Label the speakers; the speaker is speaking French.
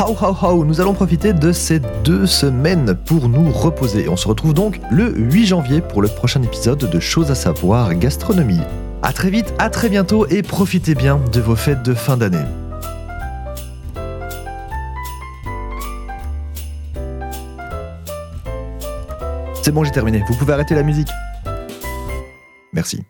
Speaker 1: How how how, nous allons profiter de ces deux semaines pour nous reposer. On se retrouve donc le 8 janvier pour le prochain épisode de Choses à savoir gastronomie. A très vite, à très bientôt et profitez bien de vos fêtes de fin d'année. C'est bon, j'ai terminé. Vous pouvez arrêter la musique. Merci.